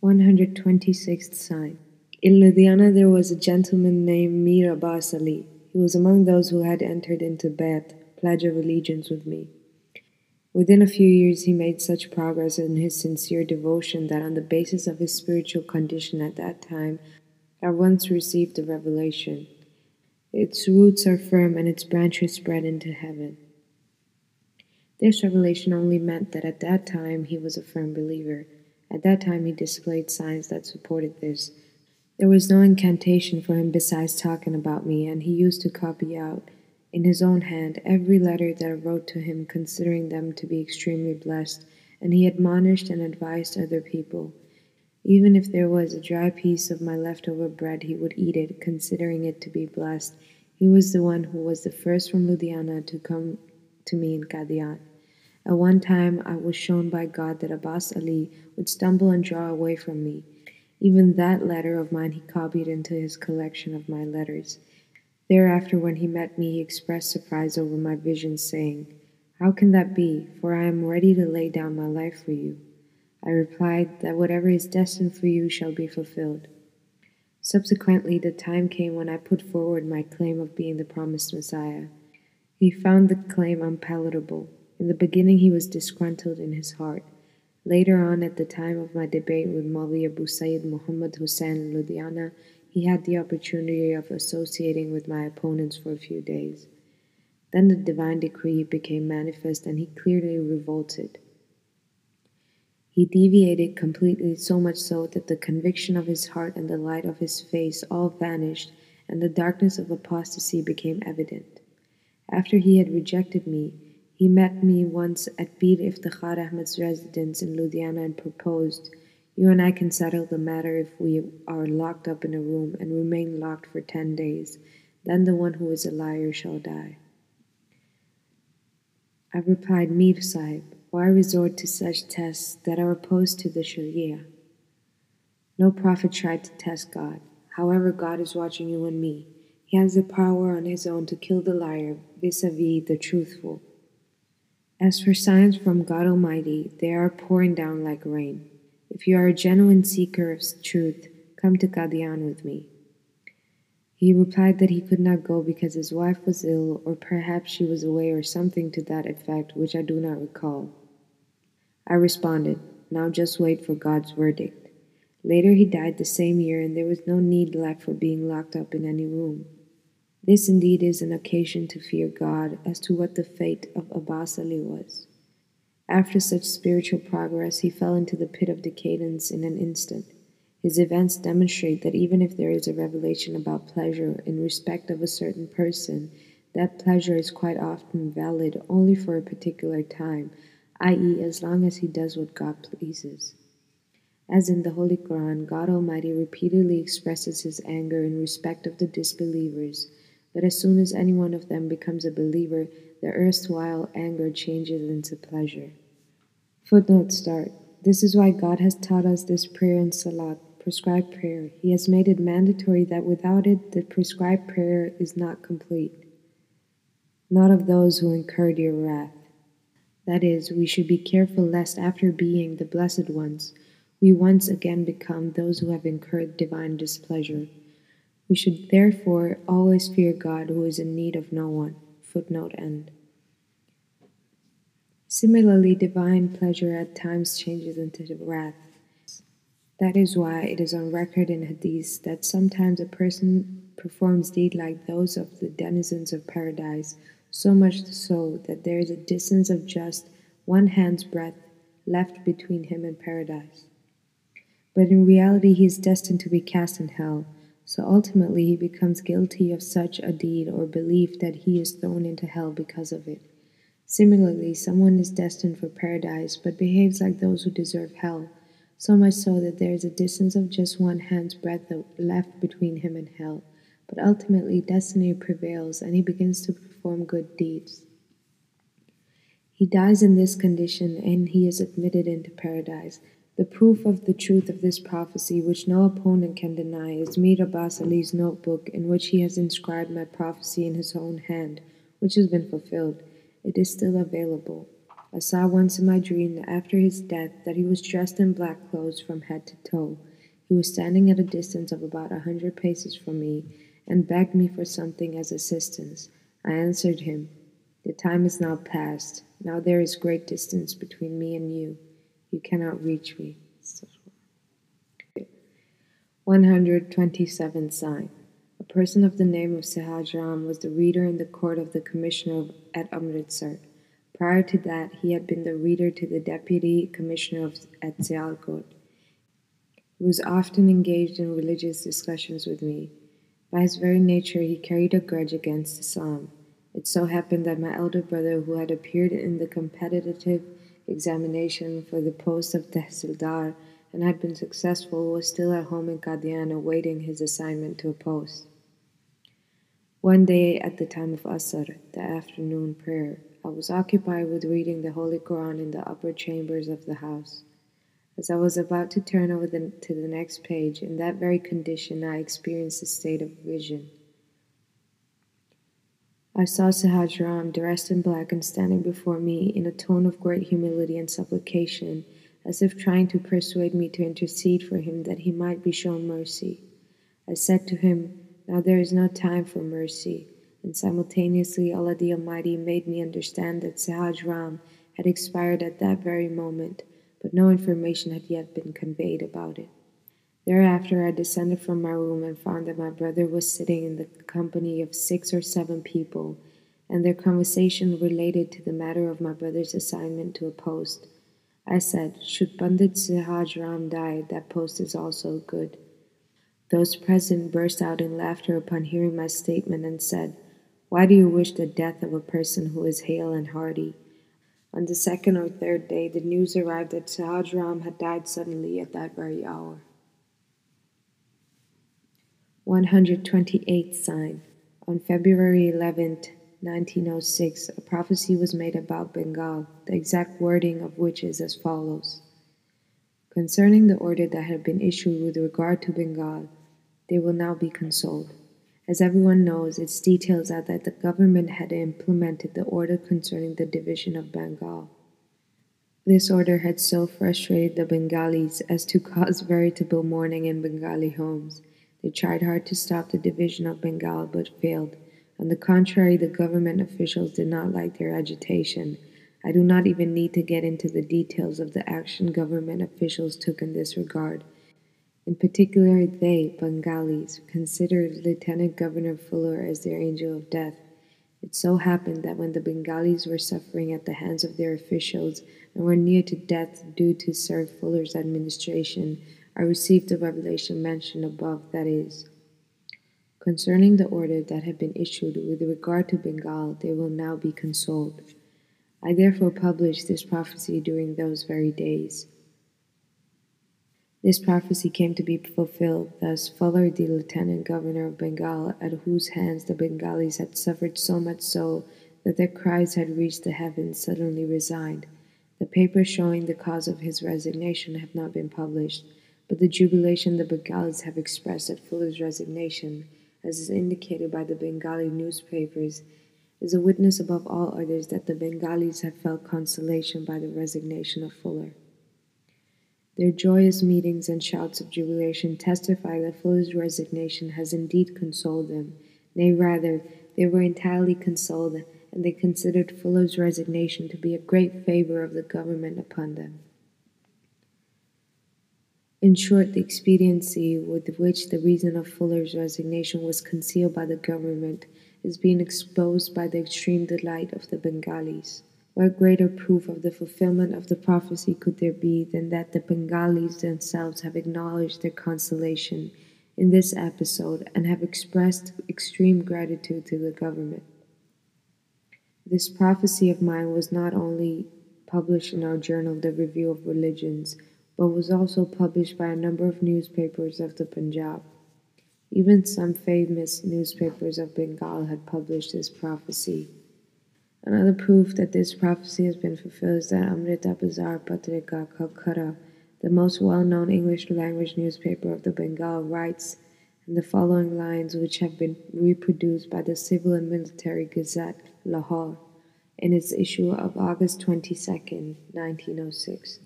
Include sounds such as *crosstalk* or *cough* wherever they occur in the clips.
One hundred twenty-sixth sign. In Ludhiana there was a gentleman named Mir Abbas Ali. He was among those who had entered into Bayt, pledge of allegiance with me. Within a few years he made such progress in his sincere devotion that on the basis of his spiritual condition at that time I once received a revelation. Its roots are firm and its branches spread into heaven. This revelation only meant that at that time he was a firm believer. At that time he displayed signs that supported this. There was no incantation for him besides talking about me, and he used to copy out, in his own hand, every letter that I wrote to him, considering them to be extremely blessed, and he admonished and advised other people. Even if there was a dry piece of my leftover bread, he would eat it, considering it to be blessed. He was the one who was the first from Ludhiana to come to me in Qadian. At one time, I was shown by God that Abbas Ali would stumble and draw away from me. Even that letter of mine he copied into his collection of my letters. Thereafter, when he met me, he expressed surprise over my vision, saying, How can that be? For I am ready to lay down my life for you. I replied that whatever is destined for you shall be fulfilled. Subsequently, the time came when I put forward my claim of being the promised Messiah. He found the claim unpalatable. In the beginning, he was disgruntled in his heart. Later on, at the time of my debate with Maulvi Abu Sayyid Muhammad Hussain Ludhiana, he had the opportunity of associating with my opponents for a few days. Then the divine decree became manifest and he clearly revolted. He deviated completely, so much so that the conviction of his heart and the light of his face all vanished, and the darkness of apostasy became evident. After he had rejected me, he met me once at Pir Iftikhar Ahmed's residence in Ludhiana and proposed, You and I can settle the matter if we are locked up in a room and remain locked for ten days. Then the one who is a liar shall die. I replied, Mir Sahib, why resort to such tests that are opposed to the Sharia? No prophet tried to test God. However, God is watching you and me. He has the power on his own to kill the liar vis a vis the truthful. As for signs from God Almighty, they are pouring down like rain. If you are a genuine seeker of truth, come to Qadian with me. He replied that he could not go because his wife was ill, or perhaps she was away, or something to that effect, which I do not recall. I responded, Now just wait for God's verdict. Later, he died the same year, and there was no need left for being locked up in any room. This indeed is an occasion to fear God as to what the fate of Abbas Ali was. After such spiritual progress, he fell into the pit of decadence in an instant. His events demonstrate that even if there is a revelation about pleasure in respect of a certain person, that pleasure is quite often valid only for a particular time, i.e., as long as he does what God pleases. As in the Holy Quran, God Almighty repeatedly expresses his anger in respect of the disbelievers but as soon as any one of them becomes a believer, their erstwhile anger changes into pleasure. Footnote start. This is why God has taught us this prayer in Salat, prescribed prayer. He has made it mandatory that without it, the prescribed prayer is not complete. Not of those who incurred your wrath. That is, we should be careful lest after being the blessed ones, we once again become those who have incurred divine displeasure. We should therefore always fear God who is in need of no one. Footnote end. Similarly, divine pleasure at times changes into wrath. That is why it is on record in Hadith that sometimes a person performs deeds like those of the denizens of paradise, so much so that there is a distance of just one hand's breadth left between him and paradise. But in reality, he is destined to be cast in hell so ultimately, he becomes guilty of such a deed or belief that he is thrown into hell because of it. Similarly, someone is destined for paradise but behaves like those who deserve hell, so much so that there is a distance of just one hand's breadth left between him and hell. But ultimately, destiny prevails and he begins to perform good deeds. He dies in this condition and he is admitted into paradise. The proof of the truth of this prophecy, which no opponent can deny, is Mir Abbas Ali's notebook, in which he has inscribed my prophecy in his own hand, which has been fulfilled. It is still available. I saw once in my dream after his death that he was dressed in black clothes from head to toe. He was standing at a distance of about a hundred paces from me and begged me for something as assistance. I answered him, The time is now past. Now there is great distance between me and you. You cannot reach me. 127 sign. A person of the name of Sahaj Ram was the reader in the court of the commissioner at Amritsar. Prior to that, he had been the reader to the deputy commissioner of, at Sialkot. He was often engaged in religious discussions with me. By his very nature, he carried a grudge against Islam. It so happened that my elder brother, who had appeared in the competitive examination for the post of Tehsildar and had been successful, was still at home in Qadian awaiting his assignment to a post. One day, at the time of Asr, the afternoon prayer, I was occupied with reading the Holy Quran in the upper chambers of the house. As I was about to turn over the, to the next page, in that very condition I experienced a state of vision. I saw Sahajram dressed in black and standing before me in a tone of great humility and supplication, as if trying to persuade me to intercede for him that he might be shown mercy. I said to him, Now there is no time for mercy and simultaneously Allah the Almighty made me understand that Sahajram had expired at that very moment, but no information had yet been conveyed about it. Thereafter, I descended from my room and found that my brother was sitting in the company of six or seven people, and their conversation related to the matter of my brother's assignment to a post. I said, Should Pandit Sahaj Ram die, that post is also good. Those present burst out in laughter upon hearing my statement and said, why do you wish the death of a person who is hale and hearty? On the second or third day, the news arrived that Sahaj Ram had died suddenly at that very hour. 128th sign. On February 11th, 1906, a prophecy was made about Bengal, the exact wording of which is as follows Concerning the order that had been issued with regard to Bengal, they will now be consoled. As everyone knows, its details are that the government had implemented the order concerning the division of Bengal. This order had so frustrated the Bengalis as to *laughs* cause veritable mourning in Bengali homes. They tried hard to stop the division of Bengal but failed. On the contrary, the government officials did not like their agitation. I do not even need to get into the details of the action government officials took in this regard. In particular, they, Bengalis, considered Lieutenant Governor Fuller as their angel of death. It so happened that when the Bengalis were suffering at the hands of their officials and were near to death due to Sir Fuller's administration, I received the revelation mentioned above that is, concerning the order that had been issued with regard to Bengal, they will now be consoled. I therefore published this prophecy during those very days. This prophecy came to be fulfilled. Thus, Fuller, the lieutenant governor of Bengal, at whose hands the Bengalis had suffered so much so that their cries had reached the heavens, suddenly resigned. The papers showing the cause of his resignation have not been published, but the jubilation the Bengalis have expressed at Fuller's resignation, as is indicated by the Bengali newspapers, is a witness above all others that the Bengalis have felt consolation by the resignation of Fuller. Their joyous meetings and shouts of jubilation testify that Fuller's resignation has indeed consoled them. Nay, rather, they were entirely consoled, and they considered Fuller's resignation to be a great favor of the government upon them. In short, the expediency with which the reason of Fuller's resignation was concealed by the government is being exposed by the extreme delight of the Bengalis. What greater proof of the fulfillment of the prophecy could there be than that the Bengalis themselves have acknowledged their consolation in this episode and have expressed extreme gratitude to the government? This prophecy of mine was not only published in our journal, The Review of Religions, but was also published by a number of newspapers of the Punjab. Even some famous newspapers of Bengal had published this prophecy. Another proof that this prophecy has been fulfilled is that Amrita Bazar Patrika Calcutta, the most well known English language newspaper of the Bengal, writes in the following lines, which have been reproduced by the Civil and Military Gazette, Lahore. in its issue of August 22, 1906.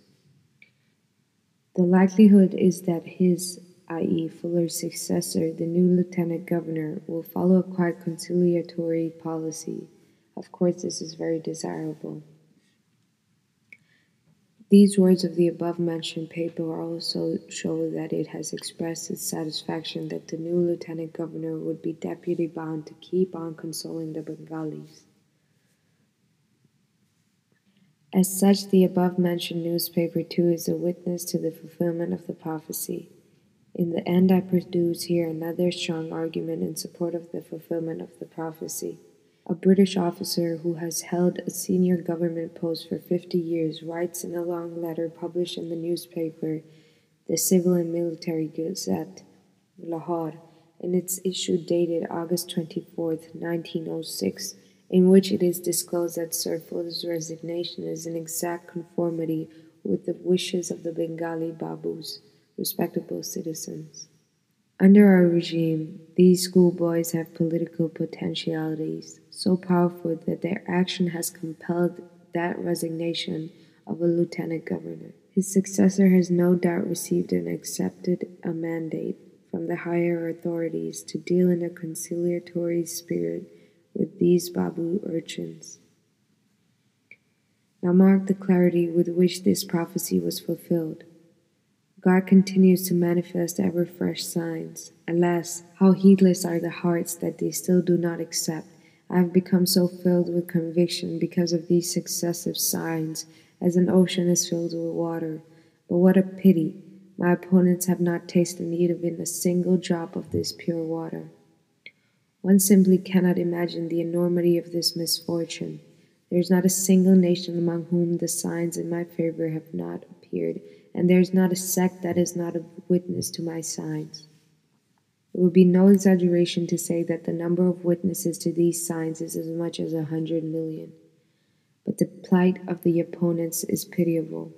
The likelihood is that his, i.e., Fuller's successor, the new lieutenant governor, will follow a quite conciliatory policy. Of course, this is very desirable. These words of the above mentioned paper also show that it has expressed its satisfaction that the new lieutenant governor would be deputy bound to keep on consoling the Bengalis. As such, the above mentioned newspaper too is a witness to the fulfillment of the prophecy. In the end, I produce here another strong argument in support of the fulfillment of the prophecy. A British officer who has held a senior government post for 50 years writes in a long letter published in the newspaper, the Civil and Military Gazette, Lahore, in its issue dated August 24, 1906 in which it is disclosed that Sir Fuller's resignation is in exact conformity with the wishes of the Bengali Babus, respectable citizens. Under our regime, these schoolboys have political potentialities so powerful that their action has compelled that resignation of a lieutenant governor. His successor has no doubt received and accepted a mandate from the higher authorities to deal in a conciliatory spirit with these Babu urchins. Now mark the clarity with which this prophecy was fulfilled. God continues to manifest ever fresh signs. Alas, how heedless are the hearts that they still do not accept. I have become so filled with conviction because of these successive signs, as an ocean is filled with water. But what a pity! My opponents have not tasted of even a single drop of this pure water. One simply cannot imagine the enormity of this misfortune. There is not a single nation among whom the signs in my favor have not appeared, and there is not a sect that is not a witness to my signs. It would be no exaggeration to say that the number of witnesses to these signs is as much as a hundred million. But the plight of the opponents is pitiable.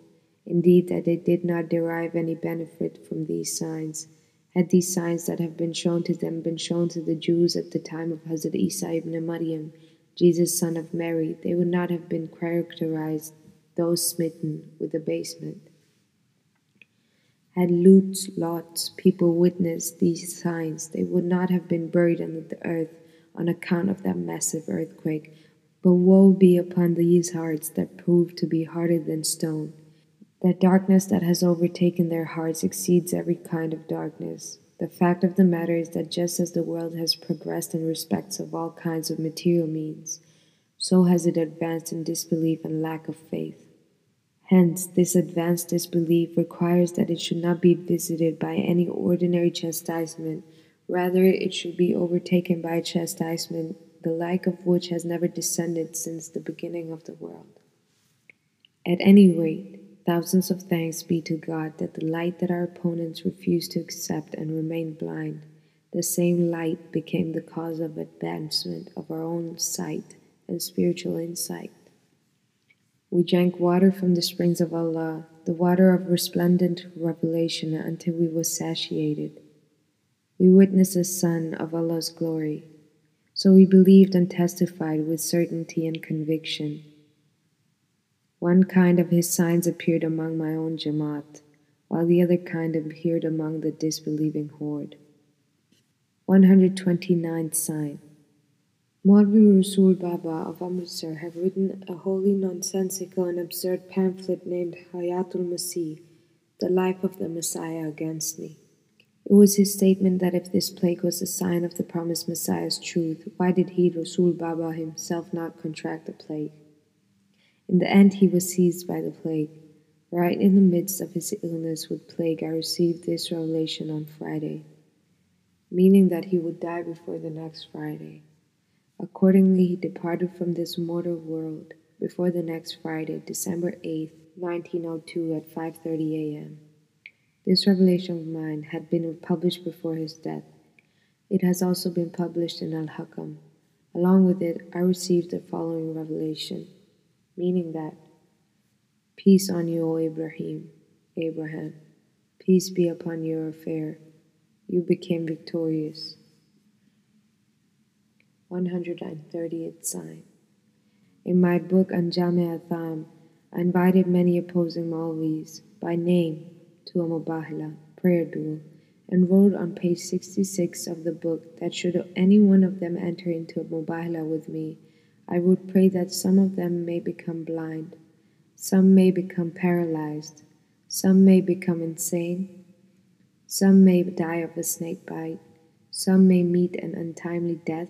Indeed, that they did not derive any benefit from these signs had these signs that have been shown to them been shown to the Jews at the time of Hazrat Isa ibn Maryam, Jesus son of Mary, they would not have been characterized those smitten with abasement. Had Lut's Lot's people witnessed these signs, they would not have been buried under the earth on account of that massive earthquake. But woe be upon these hearts that prove to be harder than stone. That darkness that has overtaken their hearts exceeds every kind of darkness. The fact of the matter is that just as the world has progressed in respects of all kinds of material means, so has it advanced in disbelief and lack of faith. Hence, this advanced disbelief requires that it should not be visited by any ordinary chastisement, rather, it should be overtaken by a chastisement the like of which has never descended since the beginning of the world. At any rate, Thousands of thanks be to God that the light that our opponents refused to accept and remained blind, the same light became the cause of advancement of our own sight and spiritual insight. We drank water from the springs of Allah, the water of resplendent revelation, until we were satiated. We witnessed the sun of Allah's glory. So we believed and testified with certainty and conviction one kind of his signs appeared among my own Jamaat, while the other kind appeared among the disbelieving horde. 129th sign. Maulvi Rasul Baba of Amritsar have written a wholly nonsensical and absurd pamphlet named Hayatul Masih, The Life of the Messiah, against me. It was his statement that if this plague was a sign of the promised Messiah's truth, why did he, Rasul Baba, himself not contract the plague? In the end, he was seized by the plague. Right in the midst of his illness with plague, I received this revelation on Friday, meaning that he would die before the next Friday. Accordingly, he departed from this mortal world before the next Friday, December 8, 1902 at 5:30 a.m. This revelation of mine had been published before his death. It has also been published in Al-Hakam. Along with it, I received the following revelation meaning that peace on you, O Ibrahim, Abraham, peace be upon your affair. You became victorious. 130th sign. In my book Anjam Atham, I invited many opposing Maulvis by name to a Mubahila prayer duel and wrote on page 66 of the book that should any one of them enter into a Mubahila with me, I would pray that some of them may become blind, some may become paralyzed, some may become insane, some may die of a snake bite, some may meet an untimely death,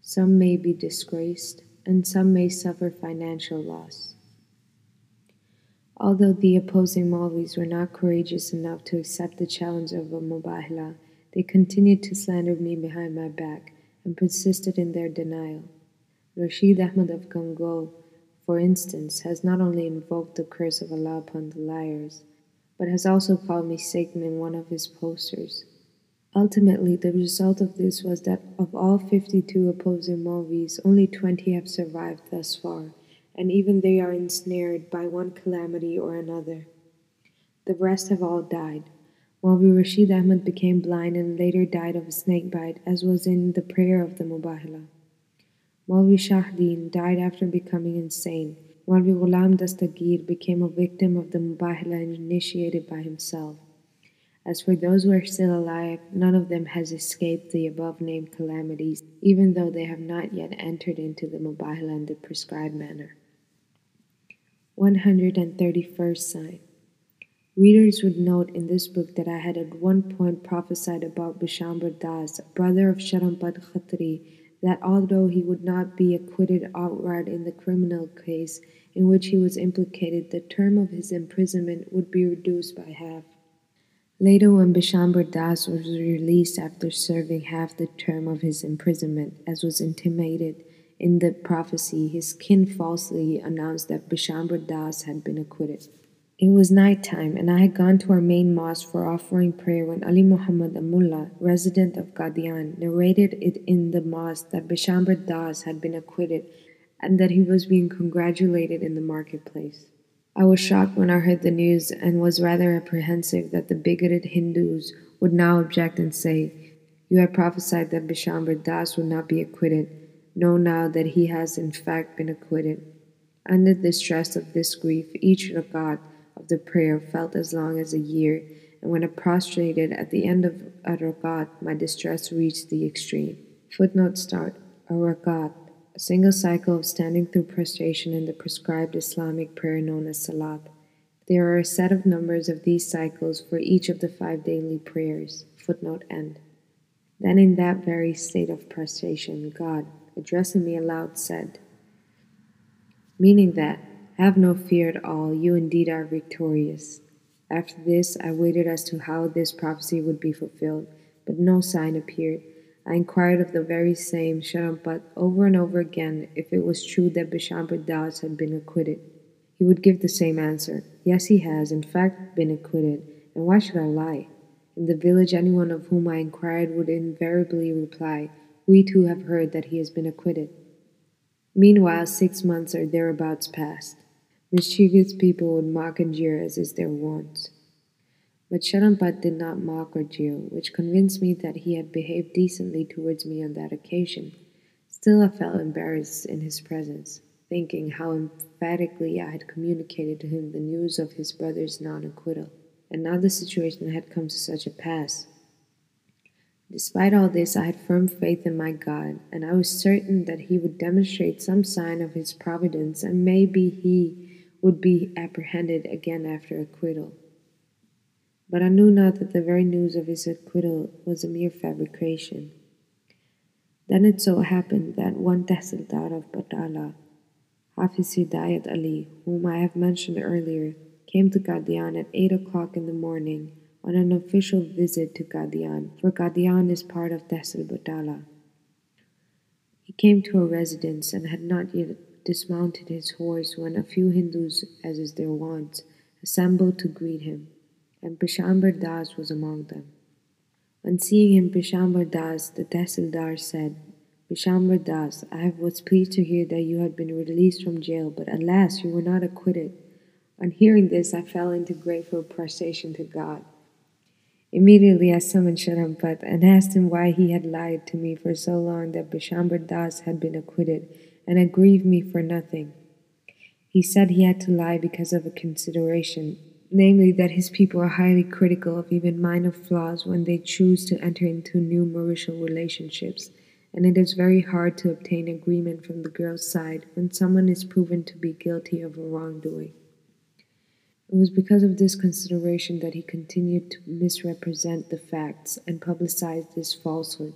some may be disgraced, and some may suffer financial loss. Although the opposing Maulvis were not courageous enough to accept the challenge of a Mubahila, they continued to slander me behind my back and persisted in their denial. Rashid Ahmad of Gangoh, for instance, has not only invoked the curse of Allah upon the liars, but has also called me Satan in one of his posters. Ultimately, the result of this was that of all 52 opposing Maulvis, only 20 have survived thus far, and even they are ensnared by one calamity or another. The rest have all died. Maulvi Rashid Ahmad became blind and later died of a snake bite, as was in the prayer of the Mubahila. Maulvi Shahdeen died after becoming insane. Maulvi Ghulam Dastagir became a victim of the Mubahila initiated by himself. As for those who are still alive, none of them has escaped the above named calamities, even though they have not yet entered into the Mubahila in the prescribed manner. 131st sign. Readers would note in this book that I had at one point prophesied about Bishambar Das, a brother of Sharampat Khatri, that although he would not be acquitted outright in the criminal case in which he was implicated, the term of his imprisonment would be reduced by half. Later, when Bishambar Das was released after serving half the term of his imprisonment, as was intimated in the prophecy, his kin falsely announced that Bishambar Das had been acquitted. It was night time, and I had gone to our main mosque for offering prayer when Ali Muhammad Amullah, resident of Qadian, narrated it in the mosque that Bishambar Das had been acquitted and that he was being congratulated in the marketplace. I was shocked when I heard the news and was rather apprehensive that the bigoted Hindus would now object and say, You have prophesied that Bishambar Das would not be acquitted. Know now that he has in fact been acquitted. Under the stress of this grief, each rakat of the prayer felt as long as a year, and when I prostrated at the end of a rakat, my distress reached the extreme. Footnote start A rakat, a single cycle of standing through prostration in the prescribed Islamic prayer known as salat. There are a set of numbers of these cycles for each of the five daily prayers. Footnote end. Then, in that very state of prostration, God, addressing me aloud, said, meaning that have no fear at all, you indeed are victorious. After this, I waited as to how this prophecy would be fulfilled, but no sign appeared. I inquired of the very same Sharampat over and over again if it was true that Bishambar Das had been acquitted. He would give the same answer Yes, he has, in fact, been acquitted, and why should I lie? In the village, anyone of whom I inquired would invariably reply, We too have heard that he has been acquitted. Meanwhile, six months or thereabouts passed. Mischievous people would mock and jeer as is their wont. But Sharampat did not mock or jeer, which convinced me that he had behaved decently towards me on that occasion. Still, I felt embarrassed in his presence, thinking how emphatically I had communicated to him the news of his brother's non acquittal, and now the situation had come to such a pass. Despite all this, I had firm faith in my God, and I was certain that He would demonstrate some sign of His providence, and maybe He would be apprehended again after acquittal. But I knew not that the very news of his acquittal was a mere fabrication. Then it so happened that one Tehsildar of Batala, Hafiz Hidayat Ali, whom I have mentioned earlier, came to Qadian at eight o'clock in the morning on an official visit to Qadian, for Qadian is part of Tehsil Batala. He came to a residence and had not yet dismounted his horse when a few Hindus, as is their wont, assembled to greet him, and Bishambar Das was among them. On seeing him, Bishambar Das, the Tehsildar, said, Bishambar Das, I was pleased to hear that you had been released from jail, but alas, you were not acquitted. On hearing this, I fell into grateful prostration to God. Immediately I summoned Sharampat and asked him why he had lied to me for so long that Bishambar Das had been acquitted and it grieved me for nothing. He said he had to lie because of a consideration, namely that his people are highly critical of even minor flaws when they choose to enter into new marital relationships, and it is very hard to obtain agreement from the girl's side when someone is proven to be guilty of a wrongdoing. It was because of this consideration that he continued to misrepresent the facts and publicize this falsehood